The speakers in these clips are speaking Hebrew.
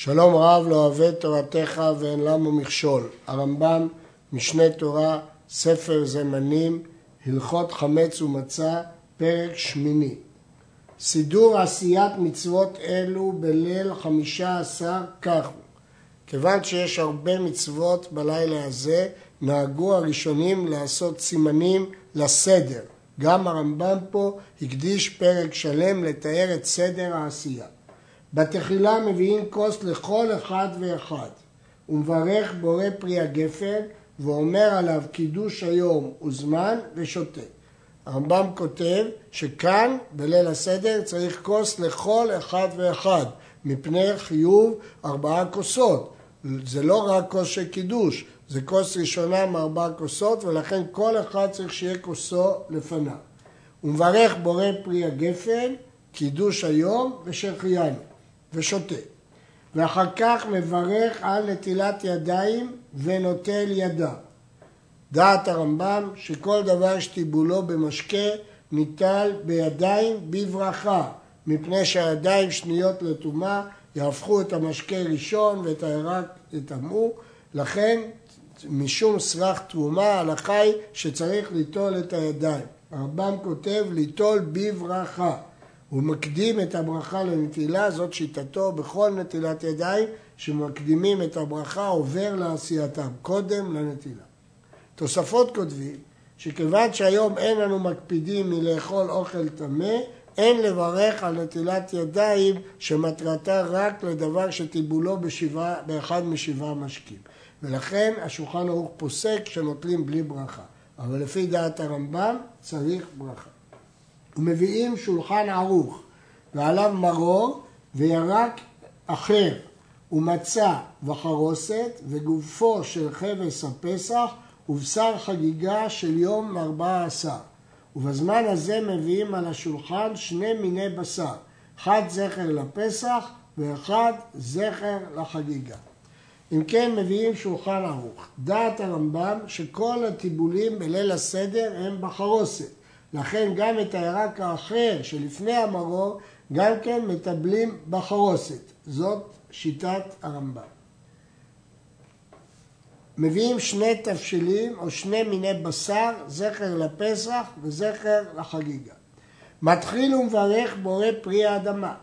שלום רב לא אוהב תורתך ואין למה מכשול. הרמב"ם, משנה תורה, ספר זמנים, הלכות חמץ ומצה, פרק שמיני. סידור עשיית מצוות אלו בליל חמישה עשר כך הוא. כיוון שיש הרבה מצוות בלילה הזה, נהגו הראשונים לעשות סימנים לסדר. גם הרמב"ם פה הקדיש פרק שלם לתאר את סדר העשייה. בתחילה מביאים כוס לכל אחד ואחד. הוא מברך בורא פרי הגפן ואומר עליו קידוש היום וזמן ושותה. הרמב"ם כותב שכאן בליל הסדר צריך כוס לכל אחד ואחד מפני חיוב ארבעה כוסות. זה לא רק כוס של קידוש, זה כוס ראשונה מארבע כוסות ולכן כל אחד צריך שיהיה כוסו לפניו. הוא מברך בורא פרי הגפן, קידוש היום ושהחיינו. ושותה. ואחר כך מברך על נטילת ידיים ונוטל ידה. דעת הרמב"ם שכל דבר שטיבולו במשקה ניטל בידיים בברכה, מפני שהידיים שניות לטומאה יהפכו את המשקה ראשון ואת הירק יטמאו, לכן משום סרח תרומה ההלכה היא שצריך ליטול את הידיים. הרמב"ם כותב ליטול בברכה. הוא מקדים את הברכה לנטילה, זאת שיטתו בכל נטילת ידיים, שמקדימים את הברכה עובר לעשייתם, קודם לנטילה. תוספות כותבים שכיוון שהיום אין לנו מקפידים מלאכול אוכל טמא, אין לברך על נטילת ידיים שמטרתה רק לדבר שטיבולו בשבעה, באחד משבעה משקים. ולכן השולחן ערוך פוסק שנוטלים בלי ברכה. אבל לפי דעת הרמב"ם צריך ברכה. ומביאים שולחן ערוך ועליו מרור וירק אחר ומצה וחרוסת וגופו של חבש הפסח ובשר חגיגה של יום ארבע עשר. ובזמן הזה מביאים על השולחן שני מיני בשר, אחד זכר לפסח ואחד זכר לחגיגה. אם כן מביאים שולחן ערוך. דעת הרמב"ם שכל הטיבולים בליל הסדר הם בחרוסת. לכן גם את הירק האחר שלפני המרור גם כן מטבלים בחרוסת. זאת שיטת הרמב"ם. מביאים שני תבשילים או שני מיני בשר, זכר לפסח וזכר לחגיגה. מתחיל ומברך בורא פרי האדמה,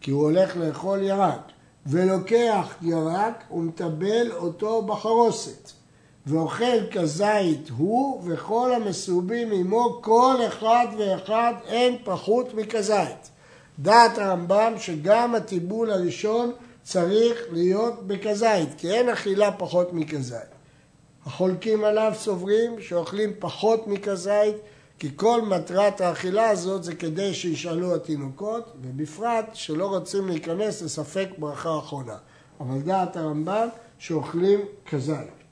כי הוא הולך לאכול ירק, ולוקח ירק ומטבל אותו בחרוסת. ואוכל כזית הוא וכל המסובים עמו כל אחד ואחד אין פחות מכזית. דעת הרמב"ם שגם הטיבול הראשון צריך להיות בכזית, כי אין אכילה פחות מכזית. החולקים עליו סוברים שאוכלים פחות מכזית, כי כל מטרת האכילה הזאת זה כדי שישאלו התינוקות, ובפרט שלא רוצים להיכנס לספק ברכה אחרונה. אבל דעת הרמב"ם שאוכלים כזית.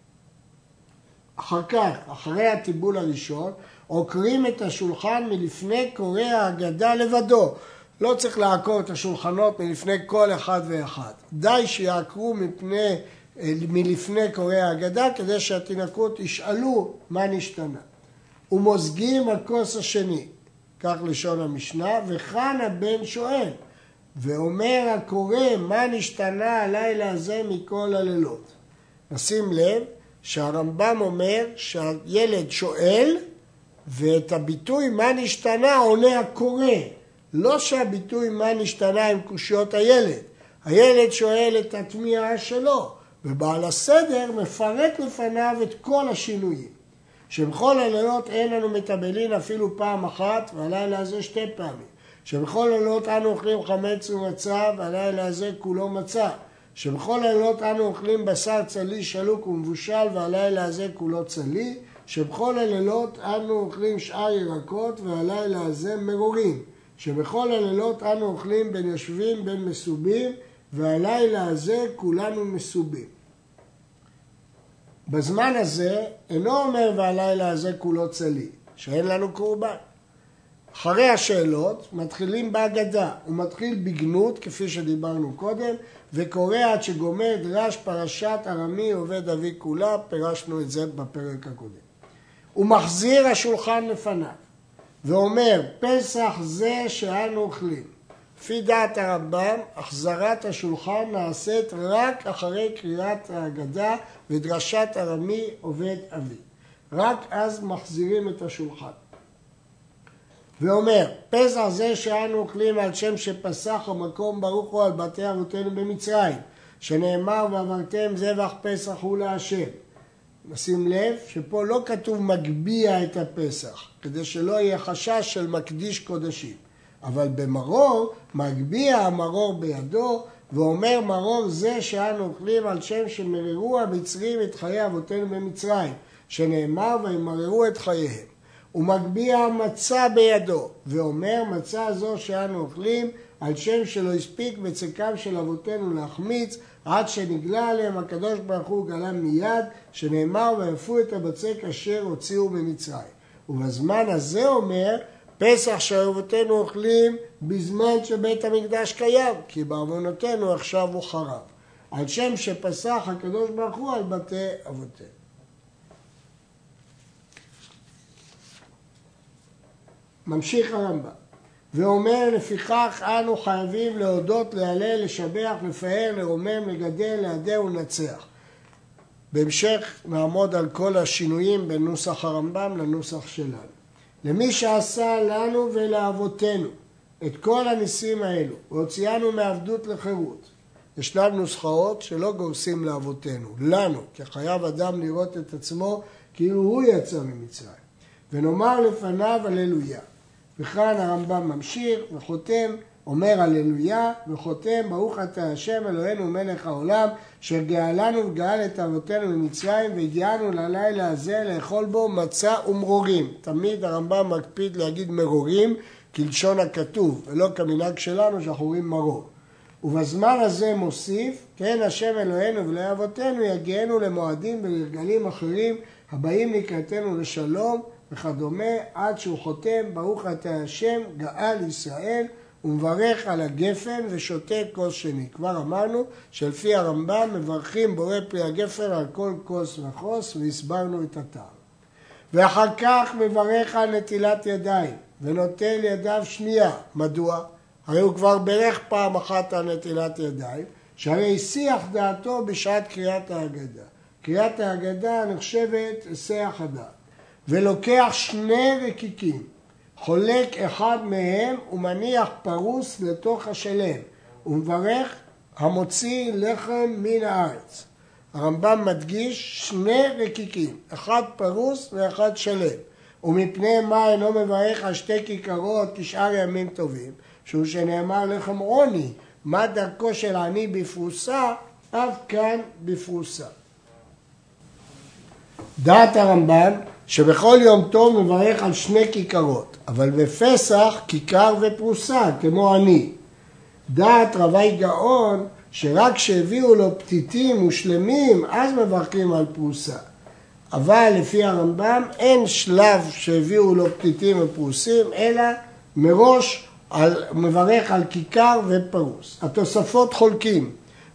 אחר כך, אחרי הטיבול הראשון, עוקרים את השולחן מלפני קורא ההגדה לבדו. לא צריך לעקור את השולחנות מלפני כל אחד ואחד. די שיעקרו מפני, מלפני קורא ההגדה כדי שהתינוקות ישאלו מה נשתנה. ומוזגים הכוס השני, כך לשון המשנה, וכאן הבן שואל, ואומר הקורא מה נשתנה הלילה הזה מכל הלילות. נשים לב שהרמב"ם אומר שהילד שואל ואת הביטוי מה נשתנה עונה הקורא, לא שהביטוי מה נשתנה עם קושיות הילד. הילד שואל את התמיהה שלו, ובעל הסדר מפרט לפניו את כל השינויים. שבכל הלילות אין לנו מטבלין אפילו פעם אחת, והלילה הזה שתי פעמים. שבכל הלילות אנו אוכלים חמץ ומצה, והלילה הזה כולו מצה. שבכל הלילות אנו אוכלים בשר צלי שלוק ומבושל והלילה הזה כולו צלי, שבכל הלילות אנו אוכלים שאר ירקות והלילה הזה מרורים, שבכל הלילות אנו אוכלים בין יושבים בין מסובים והלילה הזה כולנו מסובים. בזמן הזה אינו אומר והלילה הזה כולו צלי, שאין לנו קורבן. אחרי השאלות מתחילים בהגדה, הוא מתחיל בגנות כפי שדיברנו קודם וקורא עד שגומר דרש פרשת ארמי עובד אבי כולה, פירשנו את זה בפרק הקודם. הוא מחזיר השולחן לפניו ואומר פסח זה שאנו אוכלים לפי דעת הרמב"ם, החזרת השולחן נעשית רק אחרי קריאת ההגדה ודרשת ארמי עובד אבי. רק אז מחזירים את השולחן. ואומר, פסח זה שאנו אוכלים על שם שפסח המקום ברוך הוא על בתי אבותינו במצרים, שנאמר ועברתם זבח פסח הוא להשם. נשים לב שפה לא כתוב מגביה את הפסח, כדי שלא יהיה חשש של מקדיש קודשים. אבל במרור מגביה המרור בידו ואומר מרור זה שאנו אוכלים על שם שמררו המצרים את חיי אבותינו במצרים, שנאמר וימררו את חייהם. הוא מגביה מצה בידו, ואומר מצה זו שאנו אוכלים על שם שלא הספיק בצקם של אבותינו להחמיץ עד שנגלה עליהם הקדוש ברוך הוא גלם מיד, שנאמר ויפו את הבצק אשר הוציאו ממצרים. ובזמן הזה אומר פסח שאבותינו אוכלים בזמן שבית המקדש קיים, כי בעוונותינו עכשיו הוא חרב. על שם שפסח הקדוש ברוך הוא על בתי אבותינו. ממשיך הרמב"ם, ואומר לפיכך אנו חייבים להודות, להלל, לשבח, לפאר, לרומם, לגדל, להדר ולנצח. בהמשך נעמוד על כל השינויים בין נוסח הרמב"ם לנוסח שלנו. למי שעשה לנו ולאבותינו את כל הניסים האלו, והוציאנו מעבדות לחירות. ישנן נוסחאות שלא גורסים לאבותינו, לנו, כי חייב אדם לראות את עצמו כאילו הוא יצא ממצרים. ונאמר לפניו הללויה. וכאן הרמב"ם ממשיך וחותם, אומר הללויה, וחותם ברוך אתה השם אלוהינו מלך העולם, שגאלנו וגאל את אבותינו ממצרים והגיענו ללילה הזה לאכול בו מצה ומרורים. תמיד הרמב"ם מקפיד להגיד מרורים כלשון הכתוב, ולא כמנהג שלנו שאנחנו אומרים מרור. ובזמן הזה מוסיף, כן השם אלוהינו ולאבותינו אבותינו יגיענו למועדים ולרגלים אחרים הבאים לקראתנו לשלום וכדומה, עד שהוא חותם, ברוך אתה השם, גאל ישראל, ומברך על הגפן ושותה כוס שני. כבר אמרנו שלפי הרמב"ם מברכים בורא פרי הגפן על כל כוס וכוס, והסברנו את הטעם. ואחר כך מברך על נטילת ידיים, ונוטל ידיו שנייה. מדוע? הרי הוא כבר בירך פעם אחת על נטילת ידיים, שהרי הסיח דעתו בשעת קריאת ההגדה. קריאת ההגדה נחשבת היסח הדעת. ולוקח שני רקיקים, חולק אחד מהם ומניח פרוס לתוך השלם, ומברך המוציא לחם מן הארץ. הרמב"ם מדגיש שני רקיקים, אחד פרוס ואחד שלם. ומפני מה אינו מברך על שתי כיכרות כשאר ימים טובים, שהוא שנאמר לחם עוני, מה דרכו של עני בפרוסה, אף כאן בפרוסה. דעת הרמב"ם שבכל יום טוב מברך על שני כיכרות, אבל בפסח כיכר ופרוסה, כמו אני. דעת רבי גאון, שרק כשהביאו לו פתיתים ושלמים, אז מברכים על פרוסה. אבל לפי הרמב"ם אין שלב שהביאו לו פתיתים ופרוסים, אלא מראש על, מברך על כיכר ופרוס. התוספות חולקים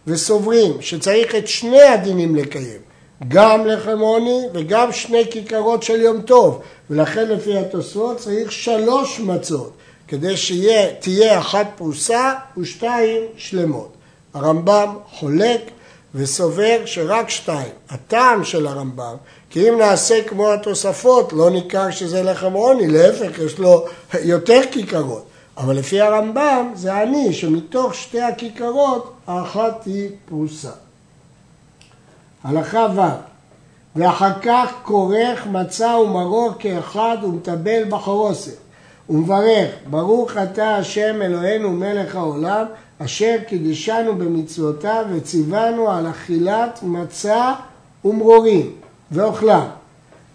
וסוברים שצריך את שני הדינים לקיים. גם לחם עוני וגם שני כיכרות של יום טוב, ולכן לפי התוספות צריך שלוש מצות, כדי שתהיה אחת פרוסה ושתיים שלמות. הרמב"ם חולק וסובר שרק שתיים. הטעם של הרמב"ם, כי אם נעשה כמו התוספות, לא ניכר שזה לחם עוני, להפך, יש לו יותר כיכרות. אבל לפי הרמב"ם זה אני, שמתוך שתי הכיכרות, האחת היא פרוסה. הלכה ו' ואחר כך כורך מצה ומרור כאחד ומטבל בחרוסת ומברך ברוך אתה השם אלוהינו מלך העולם אשר קידשנו במצוותיו וציוונו על אכילת מצה ומרורים ואוכלם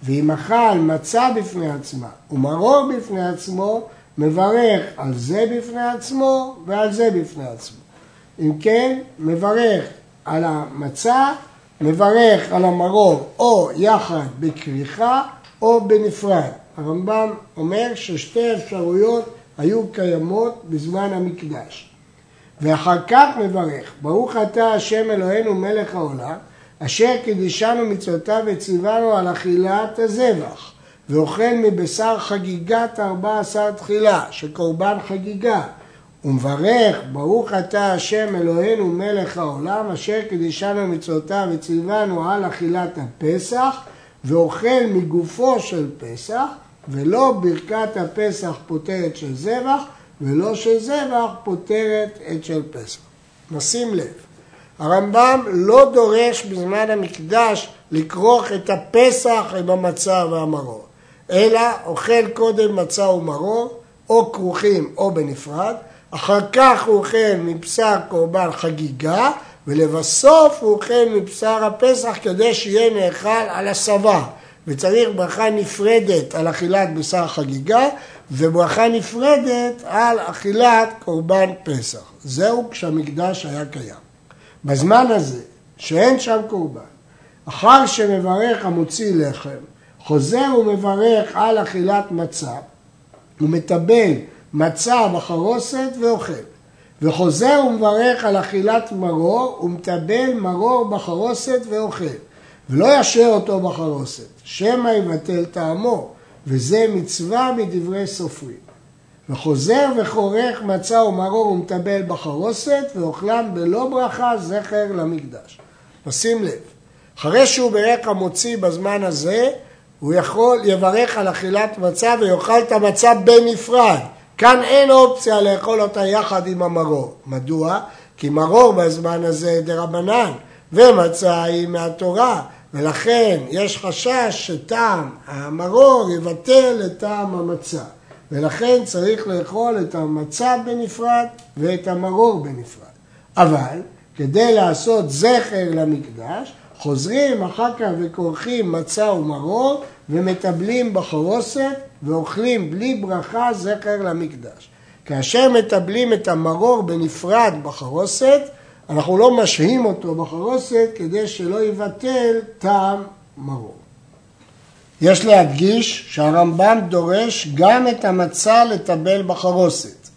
ואם אכל מצה בפני עצמה ומרור בפני עצמו מברך על זה בפני עצמו ועל זה בפני עצמו. אם כן מברך על המצה מברך על המרור או יחד בכריכה או בנפרד. הרמב"ם אומר ששתי אפשרויות היו קיימות בזמן המקדש. ואחר כך מברך, ברוך אתה השם אלוהינו מלך העולם, אשר קידישנו מצוותיו וציוונו על אכילת הזבח, ואוכל מבשר חגיגת ארבע עשר תחילה, של קורבן חגיגה, ומברך, ברוך אתה השם אלוהינו מלך העולם, אשר קידישנו מצוותיו וציוונו על אכילת הפסח, ואוכל מגופו של פסח, ולא ברכת הפסח פותרת של זבח, ולא של זבח פותרת את של פסח. נשים לב, הרמב"ם לא דורש בזמן המקדש לכרוך את הפסח עם המצה והמרור, אלא אוכל קודם מצה ומרור, או כרוכים או בנפרד, אחר כך הוא אוכל מבשר קורבן חגיגה, ולבסוף הוא אוכל מבשר הפסח כדי שיהיה נאכל על הסבה. וצריך ברכה נפרדת על אכילת בשר חגיגה, וברכה נפרדת על אכילת קורבן פסח. זהו כשהמקדש היה קיים. בזמן הזה, שאין שם קורבן, אחר שמברך המוציא לחם, חוזר ומברך על אכילת מצה, הוא מטבל מצה בחרוסת ואוכל. וחוזר ומברך על אכילת מרור, ומטבל מרור בחרוסת ואוכל. ולא ישאיר אותו בחרוסת, שמא יבטל טעמו, וזה מצווה מדברי סופרים. וחוזר וחורך מצה ומרור ומטבל בחרוסת, ואוכלם בלא ברכה זכר למקדש. נשים לב, אחרי שהוא בירך המוציא בזמן הזה, הוא יכול יברך על אכילת מצה ויאכל את המצה בנפרד. כאן אין אופציה לאכול אותה יחד עם המרור. מדוע? כי מרור בזמן הזה דרבנן, ומצה היא מהתורה, ולכן יש חשש שטעם המרור יבטל את טעם המצה. ולכן צריך לאכול את המצה בנפרד ואת המרור בנפרד. אבל כדי לעשות זכר למקדש, חוזרים אחר כך וכורכים מצה ומרור ומטבלים בחרוסת ואוכלים בלי ברכה זכר למקדש. כאשר מטבלים את המרור בנפרד בחרוסת, אנחנו לא משהים אותו בחרוסת כדי שלא יבטל טעם מרור. יש להדגיש שהרמב"ם דורש גם את המצה לטבל בחרוסת.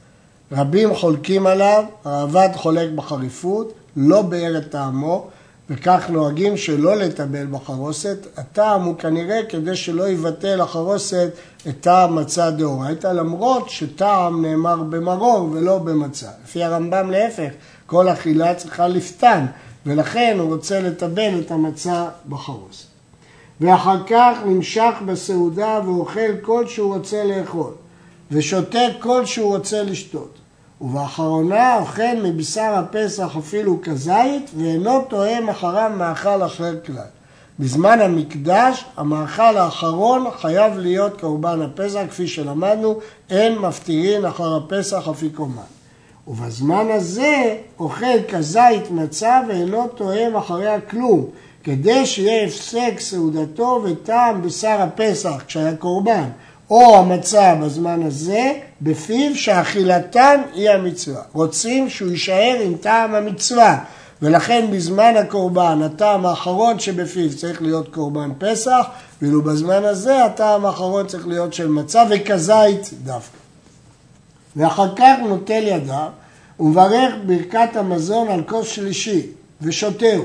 רבים חולקים עליו, הרעב"ד חולק בחריפות, לא באר את טעמו, וכך נוהגים שלא לטבל בחרוסת. הטעם הוא כנראה כדי שלא יבטל החרוסת את טעם מצה דאורייתא, למרות שטעם נאמר במרור ולא במצה. לפי הרמב"ם להפך, כל אכילה צריכה לפתן, ולכן הוא רוצה לטבל את המצה בחרוסת. ואחר כך נמשך בסעודה ואוכל כל שהוא רוצה לאכול, ושותה כל שהוא רוצה לשתות. ובאחרונה אוכל מבשר הפסח אפילו כזית, ואינו תואם אחריו מאכל אחר כלל. בזמן המקדש, המאכל האחרון חייב להיות קורבן הפסח, כפי שלמדנו, אין מפטירין אחר הפסח אפיקומן. ובזמן הזה אוכל כזית מצה ואינו תואם אחריה כלום, כדי שיהיה הפסק סעודתו וטעם בשר הפסח כשהיה קורבן, או המצה בזמן הזה, בפיו שאכילתן היא המצווה. רוצים שהוא יישאר עם טעם המצווה, ולכן בזמן הקורבן הטעם האחרון שבפיו צריך להיות קורבן פסח, ואילו בזמן הזה הטעם האחרון צריך להיות של מצה וכזית דווקא. ואחר כך נוטל ידיו ומברך ברכת המזון על כוס שלישי ושותהו.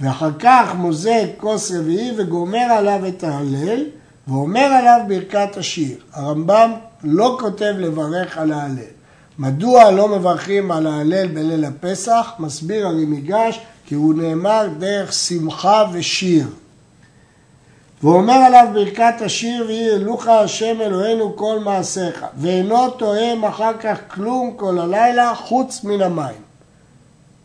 ואחר כך מוזג כוס רביעי וגומר עליו את ההלל ואומר עליו ברכת השיר. הרמב"ם לא כותב לברך על ההלל. מדוע לא מברכים על ההלל בליל הפסח? מסביר הרימיגש כי הוא נאמר דרך שמחה ושיר. ואומר עליו ברכת השיר ויהי אלוך השם אלוהינו כל מעשיך ואינו תואם אחר כך כלום כל הלילה חוץ מן המים.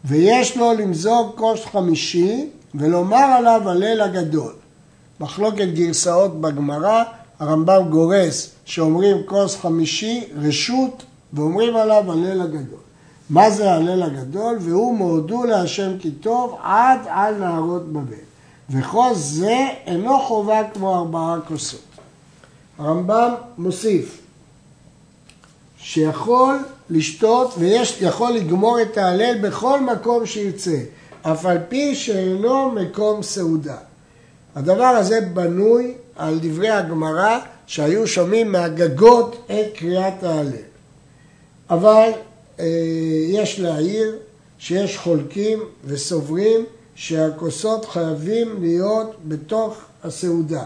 ויש לו למזוג כוס חמישי ולומר עליו הלל הגדול. מחלוקת גרסאות בגמרא, הרמב"ם גורס שאומרים כוס חמישי רשות ואומרים עליו הלל הגדול. מה זה הלל הגדול? והוא מועדו להשם כי טוב עד על נהרות בבל. וכוס זה אינו חובה כמו ארבעה כוסות. הרמב"ם מוסיף שיכול לשתות ויכול לגמור את ההלל בכל מקום שירצה, אף על פי שאינו מקום סעודה. הדבר הזה בנוי על דברי הגמרא שהיו שומעים מהגגות את קריאת ההלל. אבל אה, יש להעיר שיש חולקים וסוברים שהכוסות חייבים להיות בתוך הסעודה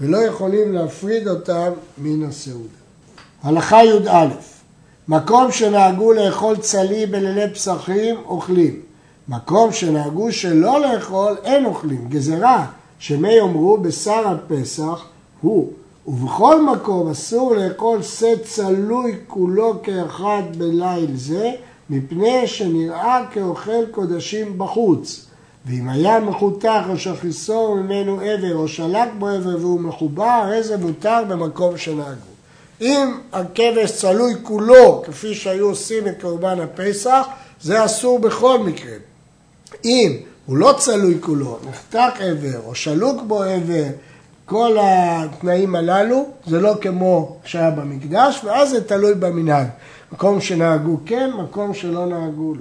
ולא יכולים להפריד אותם מן הסעודה. הלכה י"א מקום שנהגו לאכול צלי בלילי פסחים, אוכלים. מקום שנהגו שלא לאכול, אין אוכלים. גזרה שמי יאמרו בשר הפסח הוא. ובכל מקום אסור לאכול שא צלוי כולו כאחד בליל זה, מפני שנראה כאוכל קודשים בחוץ. ואם היה מחותך או שחיסור ממנו עבר או שלק בו עבר והוא מחובר, הרי זה מותר במקום שנהגו. אם הכבש צלוי כולו, כפי שהיו עושים את קורבן הפסח, זה אסור בכל מקרה. אם הוא לא צלוי כולו, נחתך עבר או שלוק בו עבר, כל התנאים הללו, זה לא כמו שהיה במקדש, ואז זה תלוי במנהג. מקום שנהגו כן, מקום שלא נהגו לא.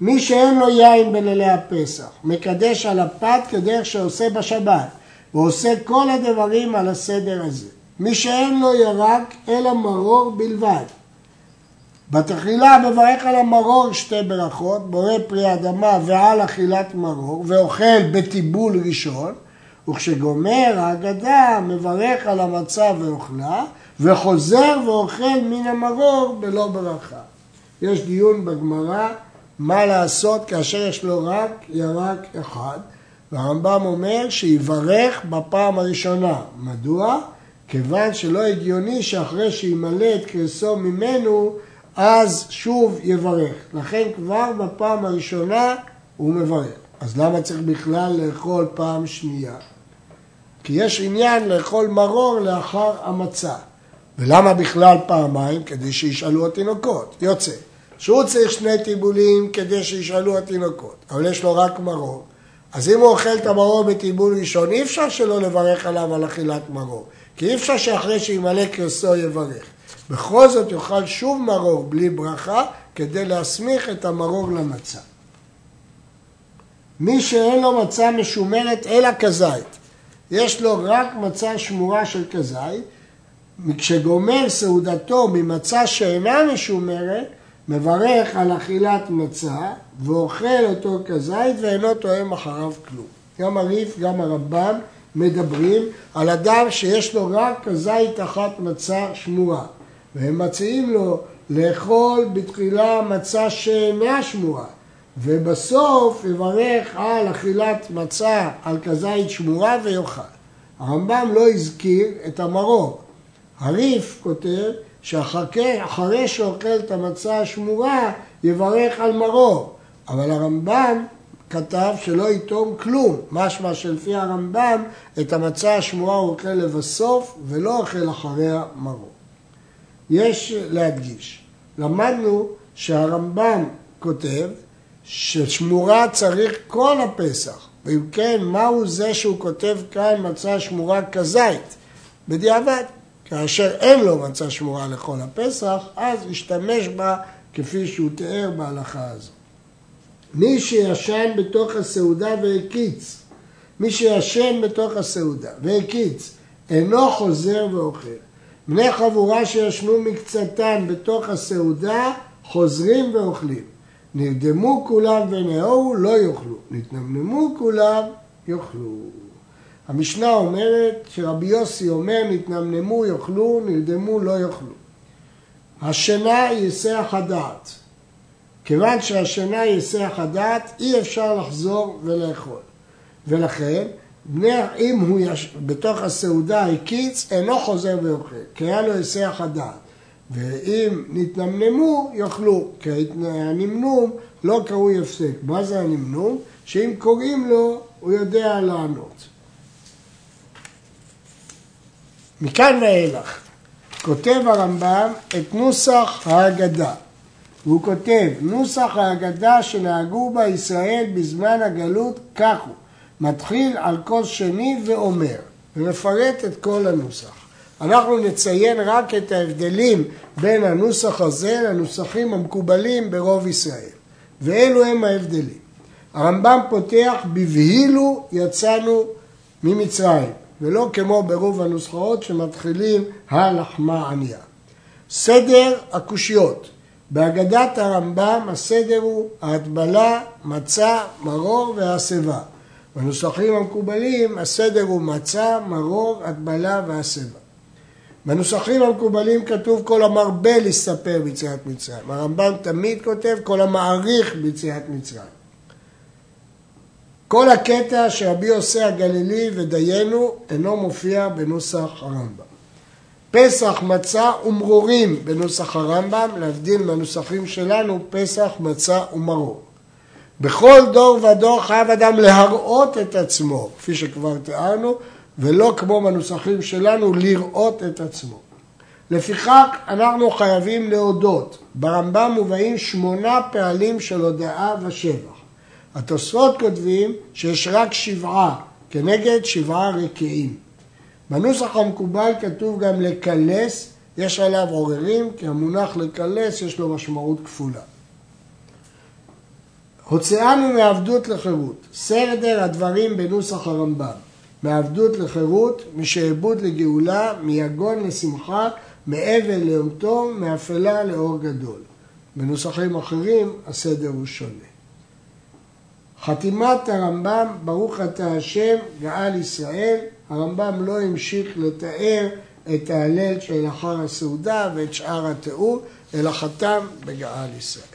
מי שאין לו יין בלילי הפסח, מקדש על הפת כדרך שעושה בשבת, ועושה כל הדברים על הסדר הזה. מי שאין לו ירק, אלא מרור בלבד. בתחילה מברך על המרור שתי ברכות, בורא פרי אדמה ועל אכילת מרור, ואוכל בטיבול ראשון, וכשגומר ההגדה מברך על המצה ואוכלה, וחוזר ואוכל מן המרור בלא ברכה. יש דיון בגמרא מה לעשות כאשר יש לו רק ירק אחד, והרמב"ם אומר שיברך בפעם הראשונה. מדוע? כיוון שלא הגיוני שאחרי שימלא את קרסו ממנו, אז שוב יברך. לכן כבר בפעם הראשונה הוא מברך. אז למה צריך בכלל לאכול פעם שנייה? כי יש עניין לאכול מרור לאחר המצה. ולמה בכלל פעמיים? כדי שישאלו התינוקות. יוצא. שהוא צריך שני טיבולים כדי שישאלו התינוקות, אבל יש לו רק מרור. אז אם הוא אוכל את המרור בטיבול ראשון, אי אפשר שלא לברך עליו על אכילת מרור. כי אי אפשר שאחרי שימלא קרסו יברך. בכל זאת יאכל שוב מרור בלי ברכה, כדי להסמיך את המרור למצה. מי שאין לו מצה משומרת אלא כזית, יש לו רק מצה שמורה של כזית, כשגומר סעודתו ממצה שאינה משומרת, מברך על אכילת מצה ואוכל אותו כזית ואינו תואם אחריו כלום. גם הריף, גם הרמב"ם מדברים על אדם שיש לו רק כזית אחת מצה שמורה והם מציעים לו לאכול בתחילה מצה שאינה שמורה ובסוף יברך על אכילת מצה על כזית שמורה ויאכל. הרמב"ם לא הזכיר את המרור. הריף כותב שאחרי שאוכל את המצה השמורה יברך על מרור. אבל הרמב"ם כתב שלא יתום כלום, משמע שלפי הרמב"ם את המצה השמורה הוא אוכל לבסוף ולא אוכל אחריה מרור. יש להדגיש, למדנו שהרמב"ם כותב ששמורה צריך כל הפסח, ואם כן, מהו זה שהוא כותב כאן מצה שמורה כזית? בדיעבד. כאשר אין לו מצה שמורה לכל הפסח, אז ישתמש בה כפי שהוא תיאר בהלכה הזו. מי שישן בתוך הסעודה והקיץ, מי שישן בתוך הסעודה והקיץ, אינו חוזר ואוכל. בני חבורה שישנו מקצתן בתוך הסעודה, חוזרים ואוכלים. נרדמו כולם ונאוהו, לא יאכלו. נתנמנמו כולם, יאכלו. המשנה אומרת שרבי יוסי אומר נתנמנמו יאכלו, נרדמו לא יאכלו. השינה היא היסח הדעת. כיוון שהשינה היא היסח הדעת, אי אפשר לחזור ולאכול. ולכן, אם הוא יש, בתוך הסעודה הקיץ, אינו חוזר ואוכל, כי היה לו היסח הדעת. ואם נתנמנמו, יאכלו, כי הנמנום לא קרוי הפסק. מה זה הנמנום? שאם קוראים לו, הוא יודע לענות. מכאן ואילך כותב הרמב"ם את נוסח ההגדה. והוא כותב, נוסח ההגדה שנהגו בה ישראל בזמן הגלות כך הוא, מתחיל על כל שני ואומר, ומפרט את כל הנוסח. אנחנו נציין רק את ההבדלים בין הנוסח הזה לנוסחים המקובלים ברוב ישראל. ואלו הם ההבדלים. הרמב"ם פותח בבהילו יצאנו ממצרים. ולא כמו ברוב הנוסחאות שמתחילים הלחמה ענייה. סדר הקושיות בהגדת הרמב"ם הסדר הוא ההטבלה, מצה, מרור והסבה. בנוסחים המקובלים הסדר הוא מצה, מרור, הטבלה והסבה. בנוסחים המקובלים כתוב כל המרבה להסתפר ביציאת מצרים. הרמב"ם תמיד כותב כל המעריך ביציאת מצרים. כל הקטע שרבי יוסי הגלילי ודיינו אינו מופיע בנוסח הרמב"ם. פסח, מצה ומרורים בנוסח הרמב"ם, להבדיל מהנוסחים שלנו, פסח, מצה ומרור. בכל דור ודור חייב אדם להראות את עצמו, כפי שכבר תיארנו, ולא כמו בנוסחים שלנו, לראות את עצמו. לפיכך אנחנו חייבים להודות. ברמב"ם מובאים שמונה פעלים של הודאה ושבח. התוספות כותבים שיש רק שבעה כנגד שבעה רקיעים. בנוסח המקובל כתוב גם לקלס, יש עליו עוררים, כי המונח לקלס יש לו משמעות כפולה. הוצאנו מעבדות לחירות, סרדר הדברים בנוסח הרמב"ם, מעבדות לחירות, משעבוד לגאולה, מיגון לשמחה, מאבל ליום מאפלה לאור גדול. בנוסחים אחרים הסדר הוא שונה. חתימת הרמב"ם, ברוך אתה השם, גאל ישראל, הרמב"ם לא המשיך לתאר את ההלל שלאחר הסעודה ואת שאר התיאור, אלא חתם בגאל ישראל.